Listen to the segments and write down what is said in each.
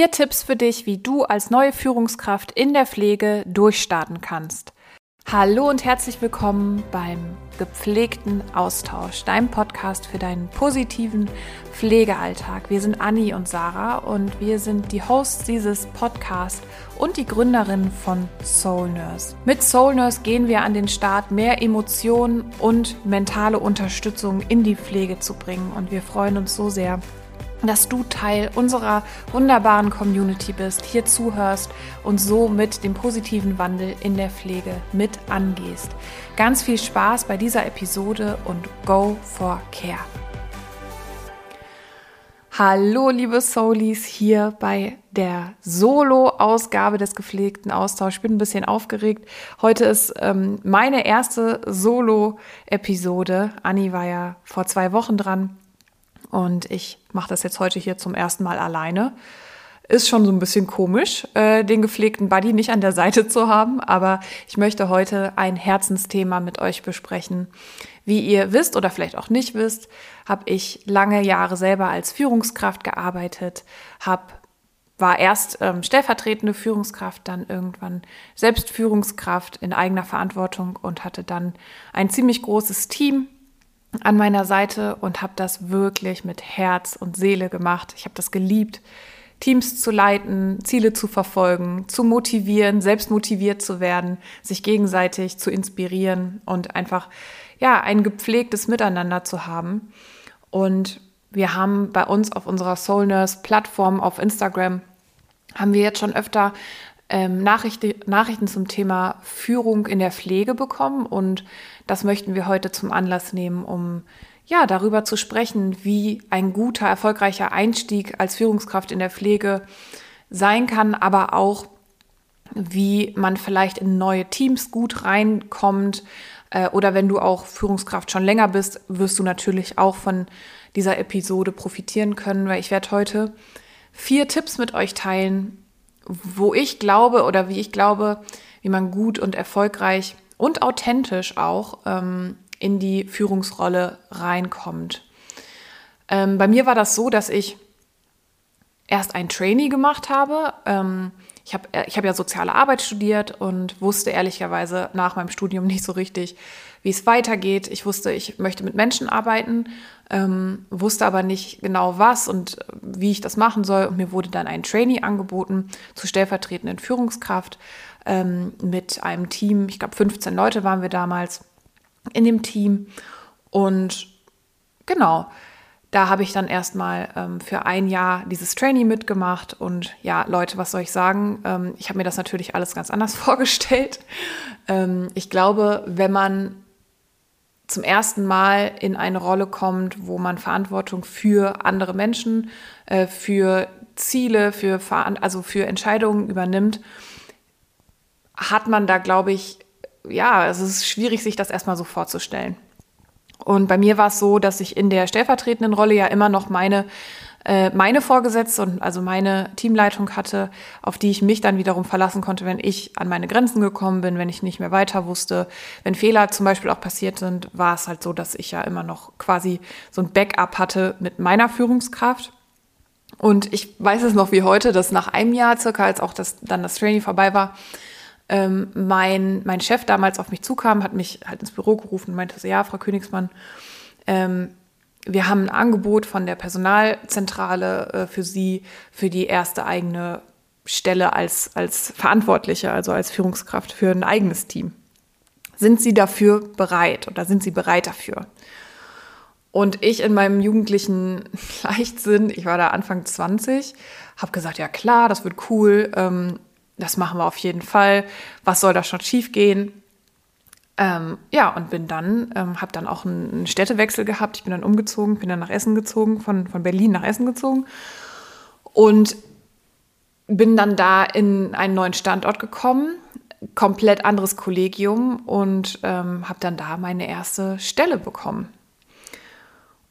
Vier Tipps für dich, wie du als neue Führungskraft in der Pflege durchstarten kannst. Hallo und herzlich willkommen beim gepflegten Austausch, deinem Podcast für deinen positiven Pflegealltag. Wir sind Anni und Sarah und wir sind die Hosts dieses Podcasts und die Gründerin von Soul Nurse. Mit Soul Nurse gehen wir an den Start, mehr Emotionen und mentale Unterstützung in die Pflege zu bringen und wir freuen uns so sehr, dass du Teil unserer wunderbaren Community bist, hier zuhörst und so mit dem positiven Wandel in der Pflege mit angehst. Ganz viel Spaß bei dieser Episode und go for care. Hallo, liebe Soulies, hier bei der Solo-Ausgabe des gepflegten Austauschs. Ich bin ein bisschen aufgeregt. Heute ist ähm, meine erste Solo-Episode. Anni war ja vor zwei Wochen dran und ich mache das jetzt heute hier zum ersten Mal alleine. Ist schon so ein bisschen komisch, äh, den gepflegten Buddy nicht an der Seite zu haben, aber ich möchte heute ein Herzensthema mit euch besprechen. Wie ihr wisst oder vielleicht auch nicht wisst, habe ich lange Jahre selber als Führungskraft gearbeitet, habe war erst ähm, stellvertretende Führungskraft, dann irgendwann selbst Führungskraft in eigener Verantwortung und hatte dann ein ziemlich großes Team an meiner Seite und habe das wirklich mit Herz und Seele gemacht. Ich habe das geliebt, Teams zu leiten, Ziele zu verfolgen, zu motivieren, selbst motiviert zu werden, sich gegenseitig zu inspirieren und einfach ja, ein gepflegtes Miteinander zu haben. Und wir haben bei uns auf unserer Soul Nurse Plattform auf Instagram haben wir jetzt schon öfter ähm, Nachrichten, Nachrichten zum Thema Führung in der Pflege bekommen und das möchten wir heute zum Anlass nehmen, um ja darüber zu sprechen, wie ein guter, erfolgreicher Einstieg als Führungskraft in der Pflege sein kann, aber auch wie man vielleicht in neue Teams gut reinkommt. Äh, oder wenn du auch Führungskraft schon länger bist, wirst du natürlich auch von dieser Episode profitieren können, weil ich werde heute vier Tipps mit euch teilen, wo ich glaube oder wie ich glaube, wie man gut und erfolgreich und authentisch auch ähm, in die Führungsrolle reinkommt. Ähm, bei mir war das so, dass ich erst ein Trainee gemacht habe. Ähm, ich habe ich hab ja soziale Arbeit studiert und wusste ehrlicherweise nach meinem Studium nicht so richtig, wie es weitergeht. Ich wusste, ich möchte mit Menschen arbeiten, ähm, wusste aber nicht genau was und wie ich das machen soll. Und mir wurde dann ein Trainee angeboten zur stellvertretenden Führungskraft ähm, mit einem Team. Ich glaube, 15 Leute waren wir damals in dem Team. Und genau, da habe ich dann erstmal ähm, für ein Jahr dieses Trainee mitgemacht. Und ja, Leute, was soll ich sagen? Ähm, ich habe mir das natürlich alles ganz anders vorgestellt. Ähm, ich glaube, wenn man zum ersten Mal in eine Rolle kommt, wo man Verantwortung für andere Menschen, äh, für Ziele, für, also für Entscheidungen übernimmt, hat man da, glaube ich, ja, es ist schwierig, sich das erstmal so vorzustellen. Und bei mir war es so, dass ich in der stellvertretenden Rolle ja immer noch meine meine Vorgesetzte und also meine Teamleitung hatte, auf die ich mich dann wiederum verlassen konnte, wenn ich an meine Grenzen gekommen bin, wenn ich nicht mehr weiter wusste. Wenn Fehler zum Beispiel auch passiert sind, war es halt so, dass ich ja immer noch quasi so ein Backup hatte mit meiner Führungskraft. Und ich weiß es noch wie heute, dass nach einem Jahr circa, als auch das, dann das Training vorbei war, ähm, mein, mein Chef damals auf mich zukam, hat mich halt ins Büro gerufen und meinte so, ja, Frau Königsmann, ähm, wir haben ein Angebot von der Personalzentrale äh, für Sie für die erste eigene Stelle als, als Verantwortliche, also als Führungskraft für ein eigenes Team. Sind Sie dafür bereit oder sind Sie bereit dafür? Und ich in meinem jugendlichen Leichtsinn, ich war da Anfang 20, habe gesagt, ja klar, das wird cool, ähm, das machen wir auf jeden Fall. Was soll da schon schief gehen? Ähm, ja, und bin dann, ähm, habe dann auch einen Städtewechsel gehabt. Ich bin dann umgezogen, bin dann nach Essen gezogen, von, von Berlin nach Essen gezogen. Und bin dann da in einen neuen Standort gekommen, komplett anderes Kollegium und ähm, habe dann da meine erste Stelle bekommen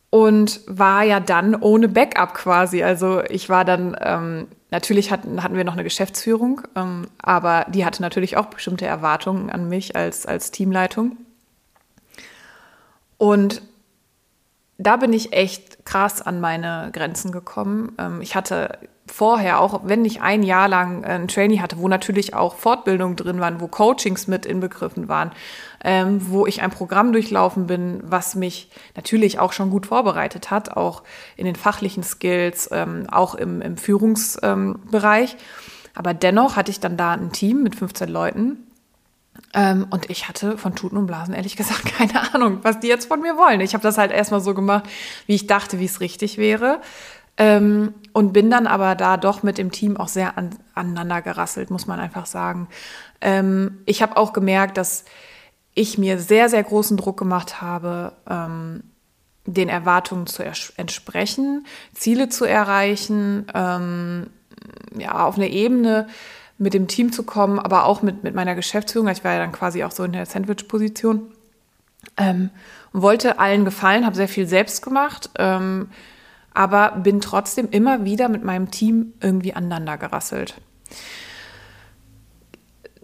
und war ja dann ohne Backup quasi. Also ich war dann, ähm, natürlich hatten, hatten wir noch eine Geschäftsführung, ähm, aber die hatte natürlich auch bestimmte Erwartungen an mich als, als Teamleitung. Und da bin ich echt krass an meine Grenzen gekommen. Ähm, ich hatte vorher, auch wenn ich ein Jahr lang ein Trainee hatte, wo natürlich auch Fortbildungen drin waren, wo Coachings mit inbegriffen waren, ähm, wo ich ein Programm durchlaufen bin, was mich natürlich auch schon gut vorbereitet hat, auch in den fachlichen Skills, ähm, auch im, im Führungsbereich. Aber dennoch hatte ich dann da ein Team mit 15 Leuten. Ähm, und ich hatte von Tuten und Blasen ehrlich gesagt keine Ahnung, was die jetzt von mir wollen. Ich habe das halt erstmal so gemacht, wie ich dachte, wie es richtig wäre. Ähm, und bin dann aber da doch mit dem Team auch sehr an, aneinander gerasselt, muss man einfach sagen. Ähm, ich habe auch gemerkt, dass ich mir sehr, sehr großen Druck gemacht habe, ähm, den Erwartungen zu entsprechen, Ziele zu erreichen, ähm, ja, auf eine Ebene mit dem Team zu kommen, aber auch mit, mit meiner Geschäftsführung. Ich war ja dann quasi auch so in der Sandwich-Position. Ähm, wollte allen gefallen, habe sehr viel selbst gemacht. Ähm, aber bin trotzdem immer wieder mit meinem Team irgendwie aneinander gerasselt.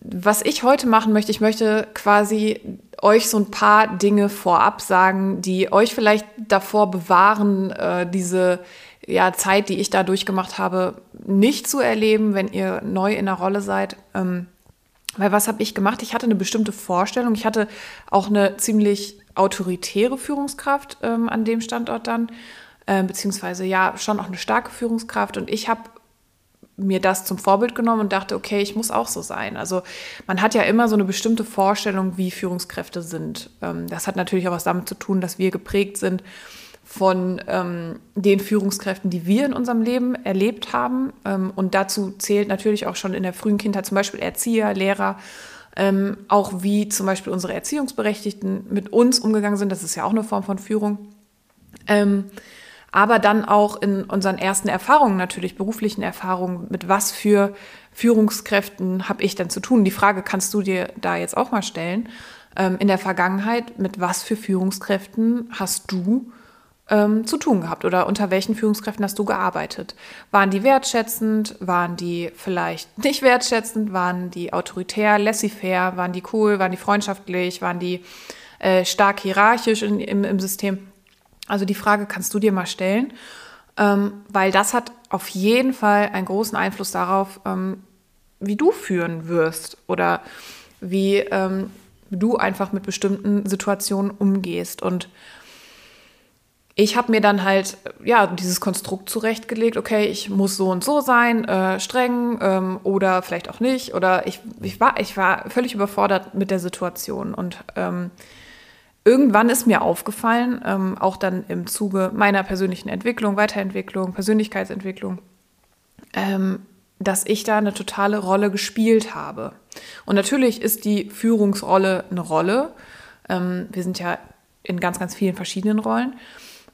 Was ich heute machen möchte, ich möchte quasi euch so ein paar Dinge vorab sagen, die euch vielleicht davor bewahren, äh, diese ja, Zeit, die ich da durchgemacht habe, nicht zu erleben, wenn ihr neu in der Rolle seid. Ähm, weil was habe ich gemacht? Ich hatte eine bestimmte Vorstellung. Ich hatte auch eine ziemlich autoritäre Führungskraft ähm, an dem Standort dann äh, beziehungsweise ja schon auch eine starke Führungskraft. Und ich habe mir das zum Vorbild genommen und dachte, okay, ich muss auch so sein. Also man hat ja immer so eine bestimmte Vorstellung, wie Führungskräfte sind. Ähm, das hat natürlich auch was damit zu tun, dass wir geprägt sind von ähm, den Führungskräften, die wir in unserem Leben erlebt haben. Ähm, und dazu zählt natürlich auch schon in der frühen Kindheit zum Beispiel Erzieher, Lehrer, ähm, auch wie zum Beispiel unsere Erziehungsberechtigten mit uns umgegangen sind. Das ist ja auch eine Form von Führung. Aber dann auch in unseren ersten Erfahrungen, natürlich beruflichen Erfahrungen, mit was für Führungskräften habe ich denn zu tun? Die Frage kannst du dir da jetzt auch mal stellen. Ähm, in der Vergangenheit, mit was für Führungskräften hast du ähm, zu tun gehabt oder unter welchen Führungskräften hast du gearbeitet? Waren die wertschätzend? Waren die vielleicht nicht wertschätzend? Waren die autoritär, laissez-faire? Waren die cool? Waren die freundschaftlich? Waren die äh, stark hierarchisch in, im, im System? Also die Frage kannst du dir mal stellen, ähm, weil das hat auf jeden Fall einen großen Einfluss darauf, ähm, wie du führen wirst oder wie ähm, du einfach mit bestimmten Situationen umgehst. Und ich habe mir dann halt ja dieses Konstrukt zurechtgelegt. Okay, ich muss so und so sein, äh, streng ähm, oder vielleicht auch nicht. Oder ich, ich war ich war völlig überfordert mit der Situation und ähm, irgendwann ist mir aufgefallen, ähm, auch dann im Zuge meiner persönlichen Entwicklung, Weiterentwicklung, Persönlichkeitsentwicklung, ähm, dass ich da eine totale Rolle gespielt habe. Und natürlich ist die Führungsrolle eine Rolle. Ähm, wir sind ja in ganz, ganz vielen verschiedenen Rollen.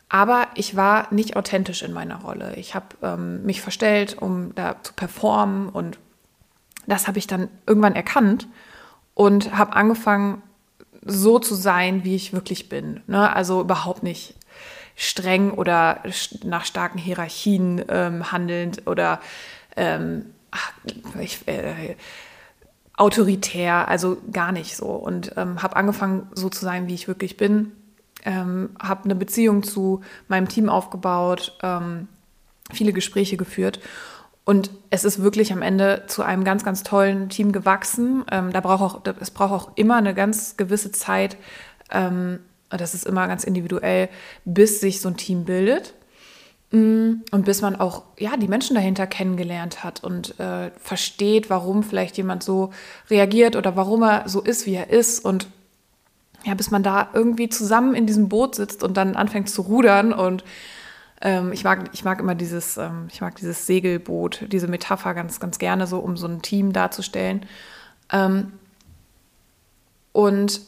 Aber ich war nicht authentisch in meiner Rolle. Ich habe ähm, mich verstellt, um da zu performen. Und das habe ich dann irgendwann erkannt und habe angefangen, so zu sein, wie ich wirklich bin. Ne? Also überhaupt nicht streng oder nach starken Hierarchien ähm, handelnd oder ähm, ach, ich, äh, autoritär, also gar nicht so. Und ähm, habe angefangen, so zu sein, wie ich wirklich bin. Ähm, habe eine Beziehung zu meinem Team aufgebaut, ähm, viele Gespräche geführt und es ist wirklich am Ende zu einem ganz, ganz tollen Team gewachsen. Ähm, da braucht auch, es braucht auch immer eine ganz gewisse Zeit, ähm, das ist immer ganz individuell, bis sich so ein Team bildet. Mm, und bis man auch ja, die Menschen dahinter kennengelernt hat und äh, versteht, warum vielleicht jemand so reagiert oder warum er so ist, wie er ist. Und ja, bis man da irgendwie zusammen in diesem Boot sitzt und dann anfängt zu rudern und ähm, ich, mag, ich mag immer dieses, ähm, ich mag dieses Segelboot, diese Metapher ganz, ganz gerne so, um so ein Team darzustellen. Ähm, und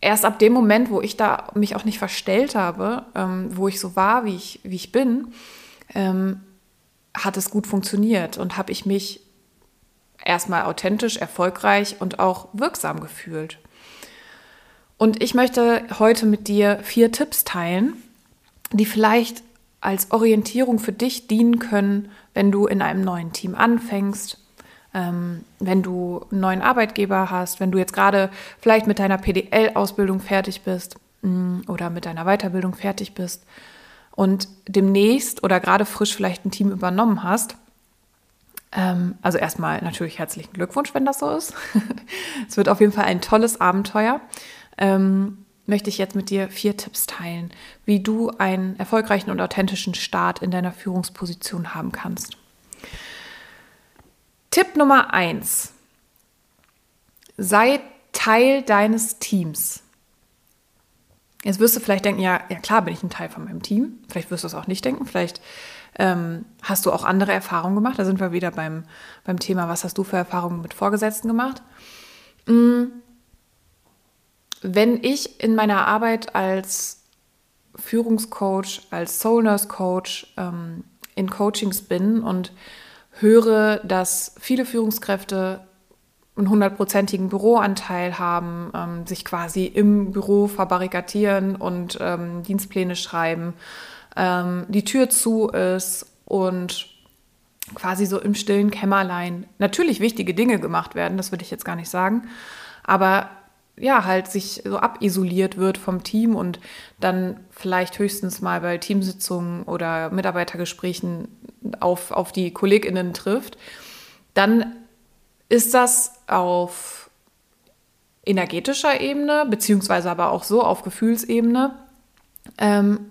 erst ab dem Moment, wo ich da mich auch nicht verstellt habe, ähm, wo ich so war, wie ich, wie ich bin, ähm, hat es gut funktioniert und habe ich mich erstmal authentisch, erfolgreich und auch wirksam gefühlt. Und ich möchte heute mit dir vier Tipps teilen, die vielleicht als Orientierung für dich dienen können, wenn du in einem neuen Team anfängst, ähm, wenn du einen neuen Arbeitgeber hast, wenn du jetzt gerade vielleicht mit deiner PDL-Ausbildung fertig bist mm, oder mit deiner Weiterbildung fertig bist und demnächst oder gerade frisch vielleicht ein Team übernommen hast Ähm, also erstmal natürlich herzlichen Glückwunsch, wenn das so ist. es wird auf jeden Fall ein tolles Abenteuer. Ähm, möchte ich jetzt mit dir vier Tipps teilen, wie du einen erfolgreichen und authentischen Start in deiner Führungsposition haben kannst. Tipp Nummer eins: Sei Teil deines Teams. Jetzt wirst du vielleicht denken, ja, ja klar bin ich ein Teil von meinem Team. Vielleicht wirst du es auch nicht denken. Vielleicht ähm, hast du auch andere Erfahrungen gemacht. Da sind wir wieder beim, beim Thema, was hast du für Erfahrungen mit Vorgesetzten gemacht. Mhm. Wenn ich in meiner Arbeit als Führungscoach, als Soul Nurse Coach ähm, in Coachings bin und höre, dass viele Führungskräfte einen hundertprozentigen Büroanteil haben, ähm, sich quasi im Büro verbarrikadieren und ähm, Dienstpläne schreiben, ähm, die Tür zu ist und quasi so im stillen Kämmerlein natürlich wichtige Dinge gemacht werden, das würde ich jetzt gar nicht sagen, aber ja, halt sich so abisoliert wird vom Team und dann vielleicht höchstens mal bei Teamsitzungen oder Mitarbeitergesprächen auf, auf die KollegInnen trifft, dann ist das auf energetischer Ebene, beziehungsweise aber auch so auf Gefühlsebene, ähm,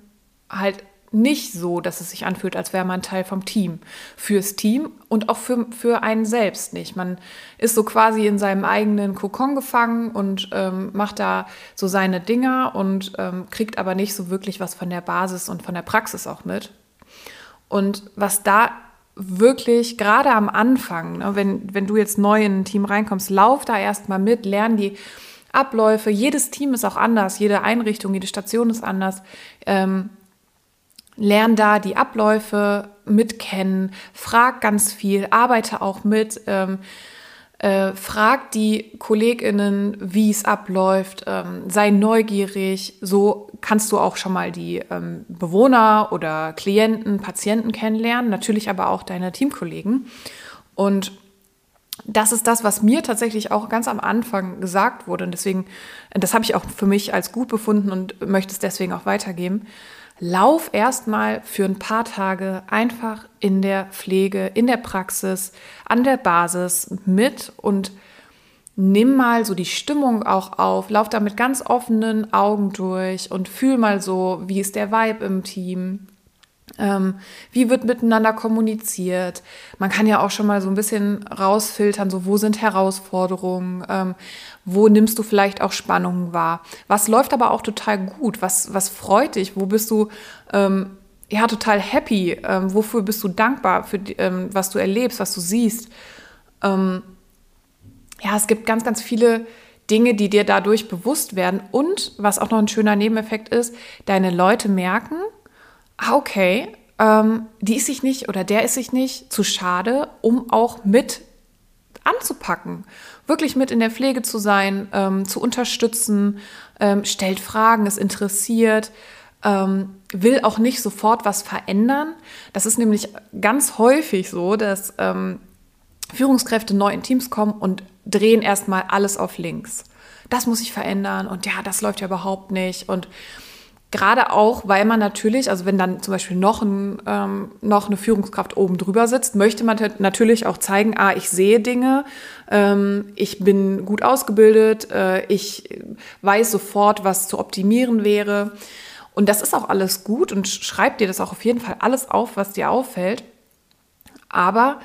halt nicht so, dass es sich anfühlt, als wäre man Teil vom Team. Fürs Team und auch für, für einen selbst nicht. Man ist so quasi in seinem eigenen Kokon gefangen und ähm, macht da so seine Dinger und ähm, kriegt aber nicht so wirklich was von der Basis und von der Praxis auch mit. Und was da wirklich gerade am Anfang, ne, wenn, wenn du jetzt neu in ein Team reinkommst, lauf da erstmal mit, lern die Abläufe. Jedes Team ist auch anders, jede Einrichtung, jede Station ist anders. Ähm, lern da die Abläufe mitkennen, frag ganz viel, arbeite auch mit. Ähm, äh, frag die KollegInnen, wie es abläuft, ähm, sei neugierig. So kannst du auch schon mal die ähm, Bewohner oder Klienten, Patienten kennenlernen, natürlich aber auch deine Teamkollegen. Und das ist das, was mir tatsächlich auch ganz am Anfang gesagt wurde. Und deswegen, das habe ich auch für mich als gut befunden und möchte es deswegen auch weitergeben lauf erstmal für ein paar Tage einfach in der Pflege, in der Praxis, an der Basis mit und nimm mal so die Stimmung auch auf, lauf da mit ganz offenen Augen durch und fühl mal so, wie ist der Vibe im Team. Ähm, wie wird miteinander kommuniziert? Man kann ja auch schon mal so ein bisschen rausfiltern, so wo sind Herausforderungen, ähm, wo nimmst du vielleicht auch Spannungen wahr? Was läuft aber auch total gut? Was, was freut dich? Wo bist du ähm, ja total happy? Ähm, wofür bist du dankbar für ähm, was du erlebst, was du siehst? Ähm, ja, es gibt ganz, ganz viele Dinge, die dir dadurch bewusst werden. Und was auch noch ein schöner Nebeneffekt ist, deine Leute merken, okay, ähm, die ist sich nicht oder der ist sich nicht zu schade, um auch mit anzupacken, wirklich mit in der Pflege zu sein, ähm, zu unterstützen, ähm, stellt Fragen, ist interessiert, ähm, will auch nicht sofort was verändern. Das ist nämlich ganz häufig so, dass ähm, Führungskräfte neu in Teams kommen und drehen erstmal alles auf links. Das muss ich verändern und ja, das läuft ja überhaupt nicht und Gerade auch, weil man natürlich, also wenn dann zum Beispiel noch, ein, ähm, noch eine Führungskraft oben drüber sitzt, möchte man natürlich auch zeigen, ah, ich sehe Dinge, ähm, ich bin gut ausgebildet, äh, ich weiß sofort, was zu optimieren wäre. Und das ist auch alles gut und schreib dir das auch auf jeden Fall alles auf, was dir auffällt. Aber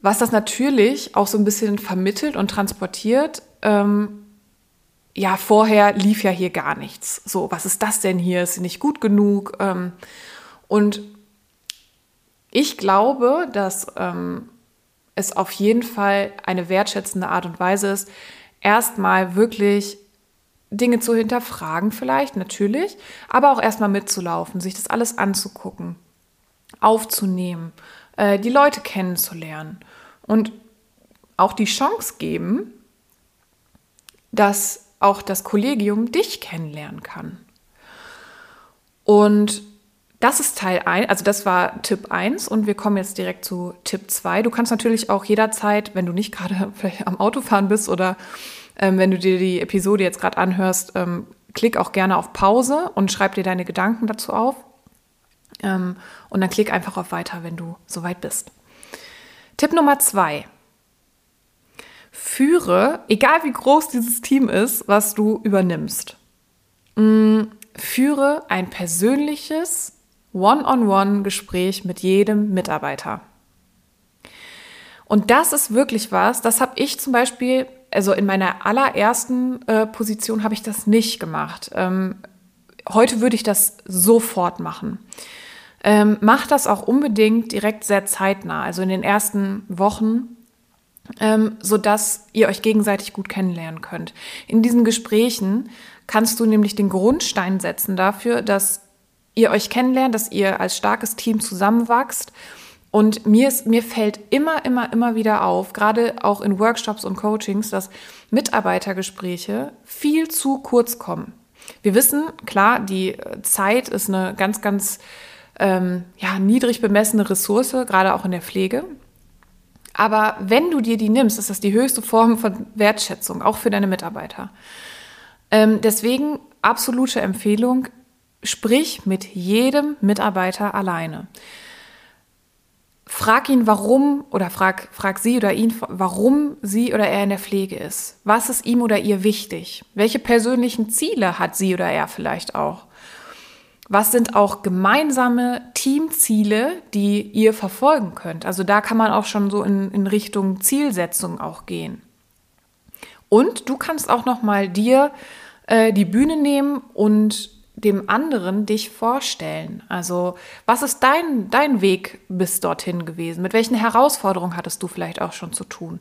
was das natürlich auch so ein bisschen vermittelt und transportiert, ähm, ja, vorher lief ja hier gar nichts. So, was ist das denn hier? Ist nicht gut genug? Ähm, und ich glaube, dass ähm, es auf jeden Fall eine wertschätzende Art und Weise ist, erstmal wirklich Dinge zu hinterfragen, vielleicht, natürlich, aber auch erstmal mitzulaufen, sich das alles anzugucken, aufzunehmen, äh, die Leute kennenzulernen und auch die Chance geben, dass auch das Kollegium dich kennenlernen kann. Und das ist Teil 1, also das war Tipp 1 und wir kommen jetzt direkt zu Tipp 2. Du kannst natürlich auch jederzeit, wenn du nicht gerade vielleicht am Autofahren bist oder ähm, wenn du dir die Episode jetzt gerade anhörst, ähm, klick auch gerne auf Pause und schreib dir deine Gedanken dazu auf. Ähm, und dann klick einfach auf Weiter, wenn du soweit bist. Tipp Nummer zwei. Führe, egal wie groß dieses Team ist, was du übernimmst, mm, führe ein persönliches One-on-One-Gespräch mit jedem Mitarbeiter. Und das ist wirklich was, das habe ich zum Beispiel, also in meiner allerersten äh, Position habe ich das nicht gemacht. Ähm, heute würde ich das sofort machen. Ähm, macht das auch unbedingt direkt sehr zeitnah, also in den ersten Wochen, ähm, sodass ihr euch gegenseitig gut kennenlernen könnt. In diesen Gesprächen kannst du nämlich den Grundstein setzen dafür, dass ihr euch kennenlernt, dass ihr als starkes Team zusammenwachst. Und mir, ist, mir fällt immer, immer, immer wieder auf, gerade auch in Workshops und Coachings, dass Mitarbeitergespräche viel zu kurz kommen. Wir wissen, klar, die Zeit ist eine ganz, ganz ähm, ja, niedrig bemessene Ressource, gerade auch in der Pflege. Aber wenn du dir die nimmst, ist das die höchste Form von Wertschätzung, auch für deine Mitarbeiter. Ähm, deswegen absolute Empfehlung, Sprich mit jedem Mitarbeiter alleine. Frag ihn, warum oder frag, frag sie oder ihn, warum sie oder er in der Pflege ist. Was ist ihm oder ihr wichtig? Welche persönlichen Ziele hat sie oder er vielleicht auch? Was sind auch gemeinsame Teamziele, die ihr verfolgen könnt? Also da kann man auch schon so in, in Richtung Zielsetzung auch gehen. Und du kannst auch noch mal dir äh, die Bühne nehmen und dem anderen dich vorstellen? Also, was ist dein, dein Weg bis dorthin gewesen? Mit welchen Herausforderungen hattest du vielleicht auch schon zu tun?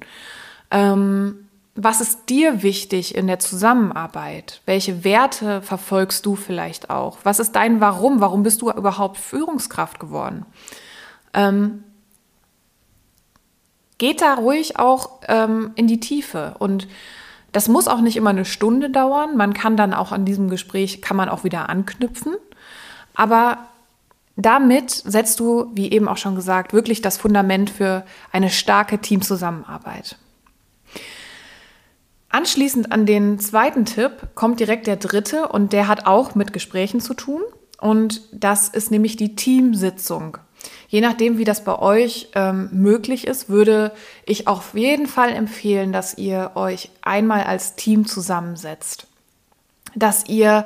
Ähm, was ist dir wichtig in der Zusammenarbeit? Welche Werte verfolgst du vielleicht auch? Was ist dein Warum? Warum bist du überhaupt Führungskraft geworden? Ähm, geht da ruhig auch ähm, in die Tiefe und das muss auch nicht immer eine Stunde dauern. Man kann dann auch an diesem Gespräch, kann man auch wieder anknüpfen. Aber damit setzt du, wie eben auch schon gesagt, wirklich das Fundament für eine starke Teamzusammenarbeit. Anschließend an den zweiten Tipp kommt direkt der dritte und der hat auch mit Gesprächen zu tun. Und das ist nämlich die Teamsitzung. Je nachdem, wie das bei euch ähm, möglich ist, würde ich auf jeden Fall empfehlen, dass ihr euch einmal als Team zusammensetzt. Dass ihr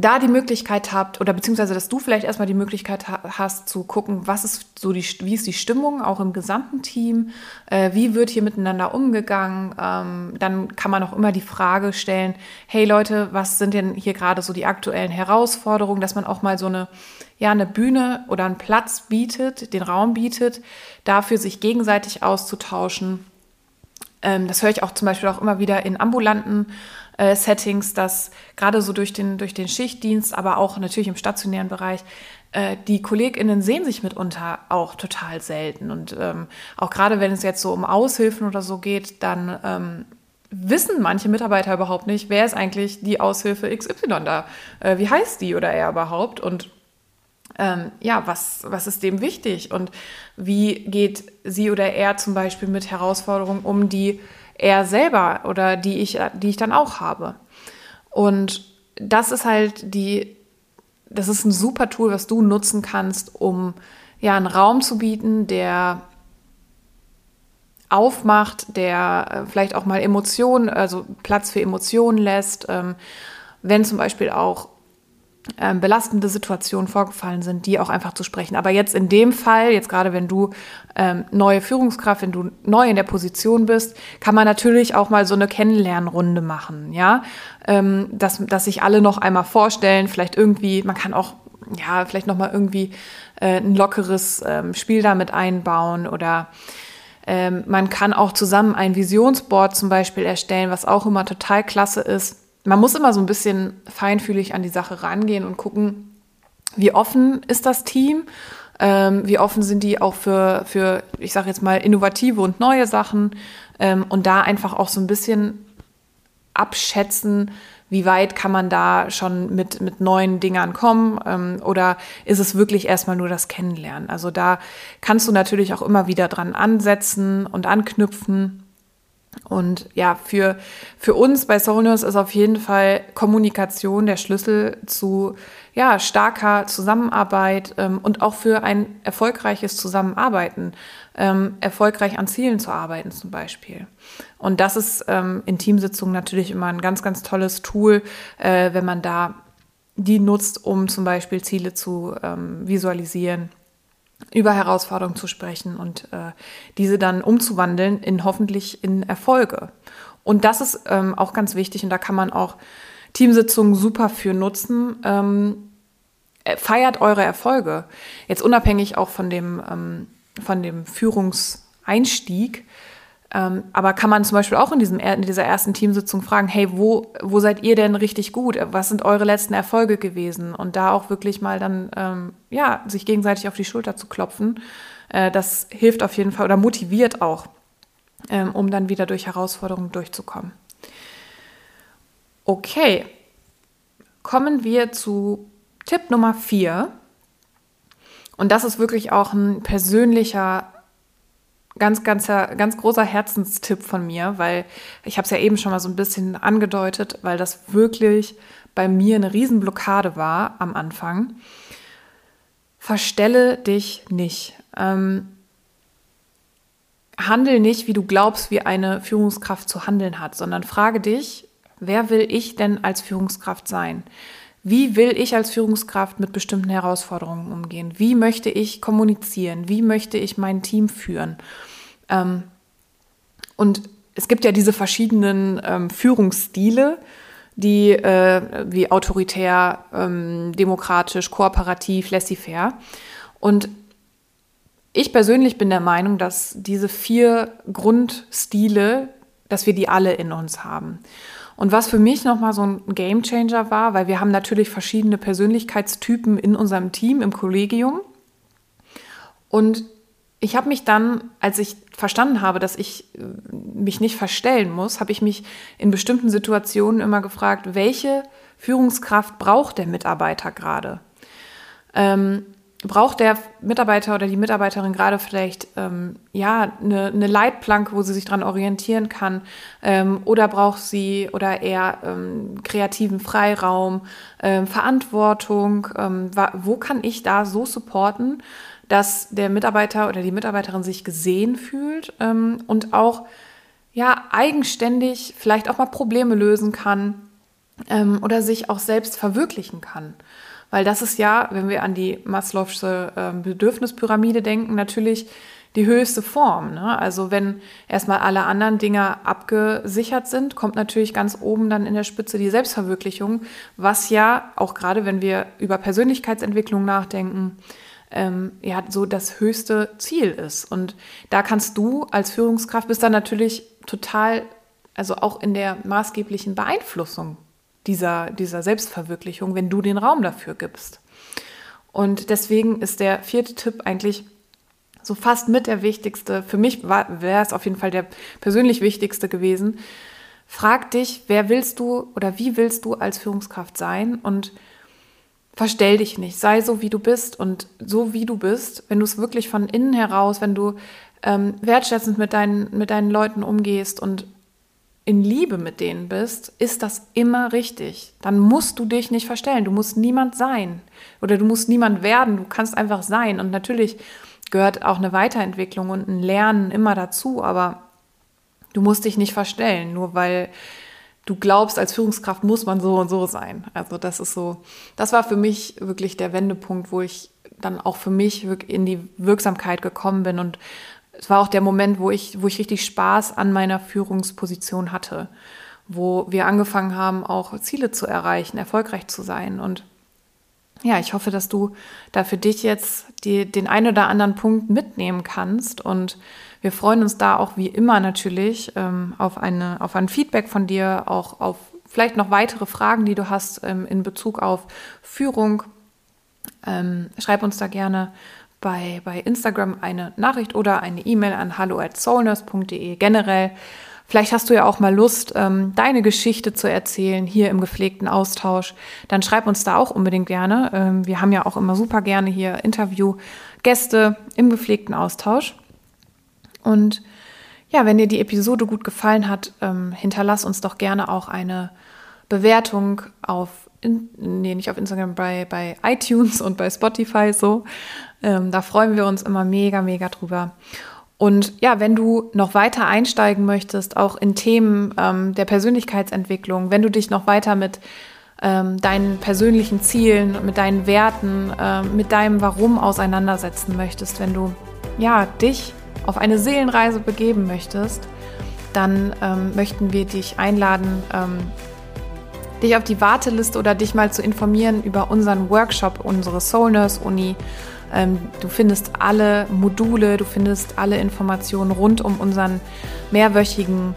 da die Möglichkeit habt, oder beziehungsweise, dass du vielleicht erstmal die Möglichkeit hast zu gucken, was ist so die, wie ist die Stimmung auch im gesamten Team, äh, wie wird hier miteinander umgegangen, ähm, dann kann man auch immer die Frage stellen, hey Leute, was sind denn hier gerade so die aktuellen Herausforderungen, dass man auch mal so eine, ja, eine Bühne oder einen Platz bietet, den Raum bietet, dafür sich gegenseitig auszutauschen. Ähm, das höre ich auch zum Beispiel auch immer wieder in ambulanten äh, Settings, dass gerade so durch den, durch den Schichtdienst, aber auch natürlich im stationären Bereich, äh, die KollegInnen sehen sich mitunter auch total selten. Und ähm, auch gerade wenn es jetzt so um Aushilfen oder so geht, dann ähm, wissen manche Mitarbeiter überhaupt nicht, wer ist eigentlich die Aushilfe XY da? Äh, wie heißt die oder er überhaupt? Und ähm, ja, was, was ist dem wichtig? Und wie geht sie oder er zum Beispiel mit Herausforderungen um, die er selber oder die ich, die ich dann auch habe. Und das ist halt die, das ist ein super Tool, was du nutzen kannst, um ja einen Raum zu bieten, der aufmacht, der äh, vielleicht auch mal Emotionen, also Platz für Emotionen lässt. Ähm, wenn zum Beispiel auch ähm, belastende Situationen vorgefallen sind, die auch einfach zu sprechen. Aber jetzt in dem Fall, jetzt gerade wenn du ähm, neue Führungskraft, wenn du neu in der Position bist, kann man natürlich auch mal so eine Kennenlernrunde machen, ja, ähm, dass, dass sich alle noch einmal vorstellen, vielleicht irgendwie, man kann auch ja vielleicht noch mal irgendwie äh, ein lockeres ähm, Spiel damit einbauen oder ähm, man kann auch zusammen ein Visionsboard zum Beispiel erstellen, was auch immer total klasse ist man muss immer so ein bisschen feinfühlig an die Sache rangehen und gucken, wie offen ist das Team, ähm, wie offen sind die auch für, für ich sage jetzt mal, innovative und neue Sachen ähm, und da einfach auch so ein bisschen abschätzen, wie weit kann man da schon mit, mit neuen Dingern kommen ähm, oder ist es wirklich erstmal nur das Kennenlernen? Also da kannst du natürlich auch immer wieder dran ansetzen und anknüpfen. Und ja, für, für uns bei Sonos ist auf jeden Fall Kommunikation der Schlüssel zu ja, starker Zusammenarbeit ähm, und auch für ein erfolgreiches Zusammenarbeiten. ähm, erfolgreich an Zielen zu arbeiten zum Beispiel. Und das ist ähm, in Teamsitzungen natürlich immer ein ganz, ganz tolles Tool, äh, wenn man da die nutzt, um zum Beispiel Ziele zu ähm, visualisieren, über Herausforderungen zu sprechen und äh, diese dann umzuwandeln in hoffentlich in Erfolge. Und das ist ähm, auch ganz wichtig und da kann man auch Teamsitzungen super für nutzen. Ähm, äh, feiert eure Erfolge. Jetzt unabhängig auch von dem, ähm, von dem Führungseinstieg. Ähm, aber kann man zum Beispiel auch in, diesem, in dieser ersten Teamsitzung fragen, hey, wo, wo seid ihr denn richtig gut? Was sind eure letzten Erfolge gewesen? Und da auch wirklich mal dann, ähm, ja, sich gegenseitig auf die Schulter zu klopfen, äh, das hilft auf jeden Fall oder motiviert auch, ähm, um dann wieder durch Herausforderungen durchzukommen. Okay, kommen wir zu Tipp Nummer vier. Und das ist wirklich auch ein persönlicher, ganz, ganz, ganz großer Herzenstipp von mir, weil ich habe es ja eben schon mal so ein bisschen angedeutet, weil das wirklich bei mir eine Riesenblockade war am Anfang. Verstelle dich nicht. Ähm, handel nicht, wie du glaubst, wie eine Führungskraft zu handeln hat, sondern frage dich, wer will ich denn als Führungskraft sein? Wie will ich als Führungskraft mit bestimmten Herausforderungen umgehen? Wie möchte ich kommunizieren? Wie möchte ich mein Team führen? Ähm, und es gibt ja diese verschiedenen ähm, Führungsstile, die äh, wie autoritär, ähm, demokratisch, kooperativ, laissez-faire. Und ich persönlich bin der Meinung, dass diese vier Grundstile, dass wir die alle in uns haben. Und was für mich nochmal so ein Game Changer war, weil wir haben natürlich verschiedene Persönlichkeitstypen in unserem Team, im Kollegium. Und ich habe mich dann, als ich verstanden habe, dass ich äh, mich nicht verstellen muss, habe ich mich in bestimmten Situationen immer gefragt, welche Führungskraft braucht der Mitarbeiter gerade? Ähm, braucht der Mitarbeiter oder die Mitarbeiterin gerade vielleicht ähm, ja eine, eine, Leitplanke, wo sie sich dran orientieren kann, ähm, oder braucht sie oder eher ähm, kreativen Freiraum, ähm, Verantwortung? Ähm, wo kann ich da so supporten, dass der Mitarbeiter oder die Mitarbeiterin sich gesehen fühlt ähm, und auch ja eigenständig vielleicht auch mal Probleme lösen kann oder sich auch selbst verwirklichen kann? Weil das ist ja, wenn wir an die Maslow'sche äh, Bedürfnispyramide denken, natürlich die höchste Form. Ne? Also wenn erstmal alle anderen Dinge abgesichert sind, kommt natürlich ganz oben dann in der Spitze die Selbstverwirklichung, was ja auch gerade wenn wir über Persönlichkeitsentwicklung nachdenken, ähm, ja so das höchste Ziel ist. Und da kannst du als Führungskraft bist dann natürlich total, also auch in der maßgeblichen Beeinflussung dieser, dieser Selbstverwirklichung, wenn du den Raum dafür gibst. Und deswegen ist der vierte Tipp eigentlich so fast mit der wichtigste. Für mich wäre es auf jeden Fall der persönlich wichtigste gewesen. Frag dich, wer willst du oder wie willst du als Führungskraft sein und verstell dich nicht. Sei so, wie du bist und so, wie du bist, wenn du es wirklich von innen heraus, wenn du ähm, wertschätzend mit deinen, mit deinen Leuten umgehst und in Liebe mit denen bist, ist das immer richtig. Dann musst du dich nicht verstellen. Du musst niemand sein oder du musst niemand werden. Du kannst einfach sein. Und natürlich gehört auch eine Weiterentwicklung und ein Lernen immer dazu, aber du musst dich nicht verstellen, nur weil du glaubst, als Führungskraft muss man so und so sein. Also das ist so, das war für mich wirklich der Wendepunkt, wo ich dann auch für mich in die Wirksamkeit gekommen bin und es war auch der Moment, wo ich, wo ich richtig Spaß an meiner Führungsposition hatte, wo wir angefangen haben, auch Ziele zu erreichen, erfolgreich zu sein. Und ja, ich hoffe, dass du da für dich jetzt die, den einen oder anderen Punkt mitnehmen kannst. Und wir freuen uns da auch wie immer natürlich ähm, auf, eine, auf ein Feedback von dir, auch auf vielleicht noch weitere Fragen, die du hast ähm, in Bezug auf Führung. Ähm, schreib uns da gerne bei, bei Instagram eine Nachricht oder eine E-Mail an hallo@soulnurse.de. Generell, vielleicht hast du ja auch mal Lust, ähm, deine Geschichte zu erzählen hier im gepflegten Austausch. Dann schreib uns da auch unbedingt gerne. Ähm, wir haben ja auch immer super gerne hier Interviewgäste im gepflegten Austausch. Und ja, wenn dir die Episode gut gefallen hat, ähm, hinterlass uns doch gerne auch eine Bewertung auf, in, nee, nicht auf Instagram, bei, bei iTunes und bei Spotify so. Ähm, da freuen wir uns immer mega, mega drüber. Und ja, wenn du noch weiter einsteigen möchtest, auch in Themen ähm, der Persönlichkeitsentwicklung, wenn du dich noch weiter mit ähm, deinen persönlichen Zielen, mit deinen Werten, äh, mit deinem Warum auseinandersetzen möchtest, wenn du ja dich auf eine Seelenreise begeben möchtest, dann ähm, möchten wir dich einladen, ähm, dich auf die Warteliste oder dich mal zu informieren über unseren Workshop, unsere Soul Nurse Uni. Ähm, du findest alle Module, du findest alle Informationen rund um unseren mehrwöchigen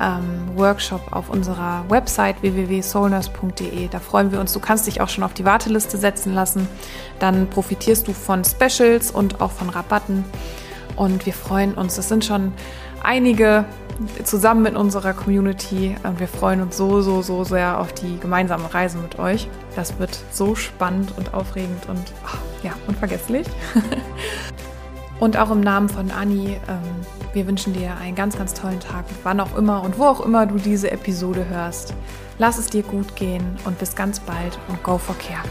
ähm, Workshop auf unserer Website www.soulnurse.de. Da freuen wir uns. Du kannst dich auch schon auf die Warteliste setzen lassen. Dann profitierst du von Specials und auch von Rabatten. Und wir freuen uns. Es sind schon einige zusammen mit unserer Community. Und wir freuen uns so, so, so sehr auf die gemeinsame Reise mit euch. Das wird so spannend und aufregend und oh, ja, unvergesslich. und auch im Namen von Anni, ähm, wir wünschen dir einen ganz, ganz tollen Tag, wann auch immer und wo auch immer du diese Episode hörst. Lass es dir gut gehen und bis ganz bald und go for care.